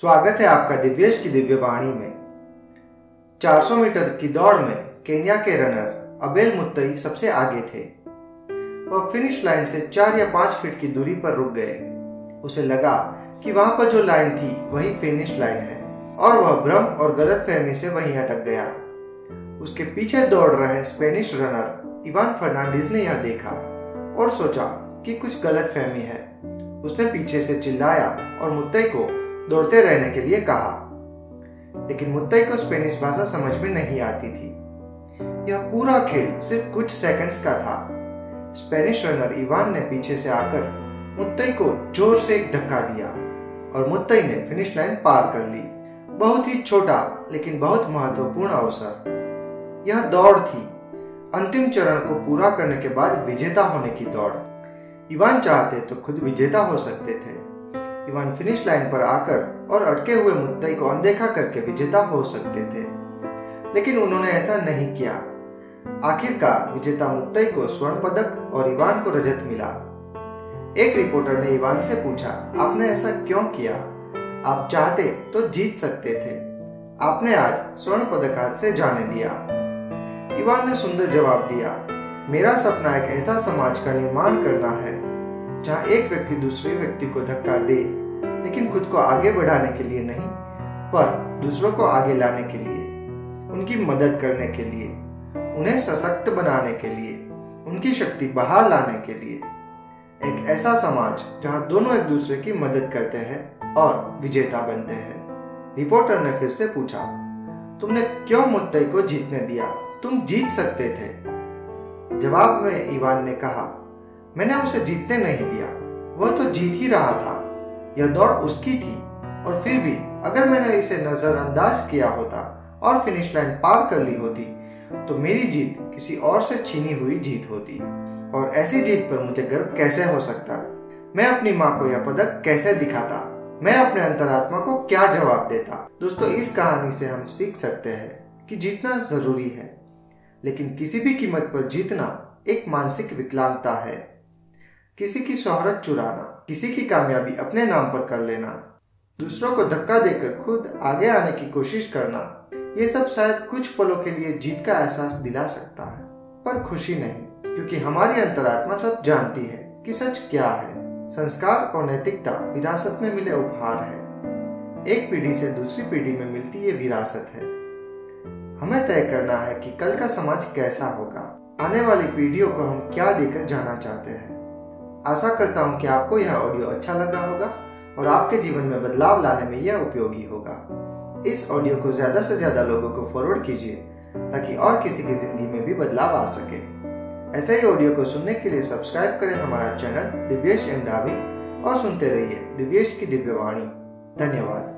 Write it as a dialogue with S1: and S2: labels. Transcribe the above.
S1: स्वागत है आपका दिव्येश की दिव्य वाणी में। 400 मीटर की दौड़ में केन्या के रनर अबेल मुत्तई सबसे आगे थे। वह फिनिश लाइन से चार या पाँच फीट की दूरी पर रुक गए। उसे लगा कि वहाँ पर जो लाइन थी, वही फिनिश लाइन है। और वह भ्रम और गलत फहमी से वहीं अटक गया। उसके पीछे दौड़ रहे स्पेनिश रनर इवान फर्नांडिस ने यह देखा और सोचा कि कुछ गलत फहमी है। उसने पीछे से चिल्लाया और मुत्तई को दौड़ते रहने के लिए कहा। लेकिन मुत्तई को स्पेनिश भाषा समझ में नहीं आती थी। यह पूरा खेल सिर्फ़ कुछ सेकंड्स का था। स्पेनिश रनर इवान ने पीछे से आकर मुत्तई को ज़ोर से एक धक्का दिया और मुत्तई ने फिनिश लाइन पार कर ली। बहुत ही छोटा लेकिन बहुत महत्वपूर्ण अवसर। यह दौड़ थी। अंतिम चरण को पूरा करने के बाद विजेता होने की दौड़। इवान चाहते तो खुद विजेता हो सकते थे। इवान फिनिश लाइन पर आकर और अटके हुए मुद्दई को अनदेखा करके विजेता हो सकते थे। लेकिन उन्होंने ऐसा नहीं किया। आखिरकार विजेता मुद्दई को स्वर्ण पदक और इवान को रजत मिला। एक रिपोर्टर ने इवान से पूछा, आपने ऐसा क्यों किया? आप चाहते तो जीत सकते थे। आपने आज स्वर्ण पदक हाथ से जाने दिया। इवान ने सुंदर जवाब दिया, मेरा सपना एक ऐसा समाज का निर्माण करना है जहाँ एक व्यक्ति दूसरे व्यक्ति को धक्का दे, लेकिन खुद को आगे बढ़ाने के लिए नहीं, पर दूसरों को आगे लाने के लिए, उनकी मदद करने के लिए, उन्हें सशक्त बनाने के लिए, उनकी शक्ति बाहर लाने के लिए। एक ऐसा समाज जहाँ दोनों एक दूसरे की मदद करते हैं और विजेता बनते हैं। रिपोर्टर ने फिर से पूछा, तुमने क्यों मुद्दे को जीतने दिया? तुम जीत सकते थे? जवाब में इवान ने कहा मैंने उसे जीतने नहीं दिया। वह तो जीत ही रहा था। यह दौड़ उसकी थी। और फिर भी अगर मैंने इसे नजरअंदाज किया होता और फिनिश लाइन पार कर ली होती तो मेरी जीत किसी और से छीनी हुई जीत होती। और ऐसी जीत पर मुझे गर्व कैसे हो सकता? मैं अपनी माँ को यह पदक कैसे दिखाता? मैं अपने अंतरात्मा को क्या जवाब देता? दोस्तों, इस कहानी से हम सीख सकते हैं कि जीतना ज़रूरी है। लेकिन किसी भी कीमत पर जीतना एक मानसिक विकलांगता है। किसी की शोहरत चुराना, किसी की कामयाबी अपने नाम पर कर लेना, दूसरों को धक्का देकर खुद आगे आने की कोशिश करना, ये सब शायद कुछ पलों के लिए जीत का एहसास दिला सकता है। पर खुशी नहीं, क्योंकि हमारी अंतरात्मा सब जानती है कि सच क्या है। संस्कार और नैतिकता विरासत में मिले उपहार है। एक पीढ़ी से दूसरी पीढ़ी में मिलती ये विरासत है। हमें तय करना है कि कल का समाज कैसा होगा। आने वाली पीढ़ियों को हम क्या देकर जाना चाहते हैं। आशा करता हूँ कि आपको यह ऑडियो अच्छा लगा होगा और आपके जीवन में बदलाव लाने में यह उपयोगी होगा। इस ऑडियो को ज़्यादा से ज़्यादा लोगों को फॉरवर्ड कीजिए, ताकि और किसी की ज़िंदगी में भी बदलाव आ सके। ऐसे ही ऑडियो को सुनने के लिए सब्सक्राइब करें हमारा चैनल दिव्येश एंड और सुनते रहिए दिव्येश की दिव्यवाणी धन्यवाद।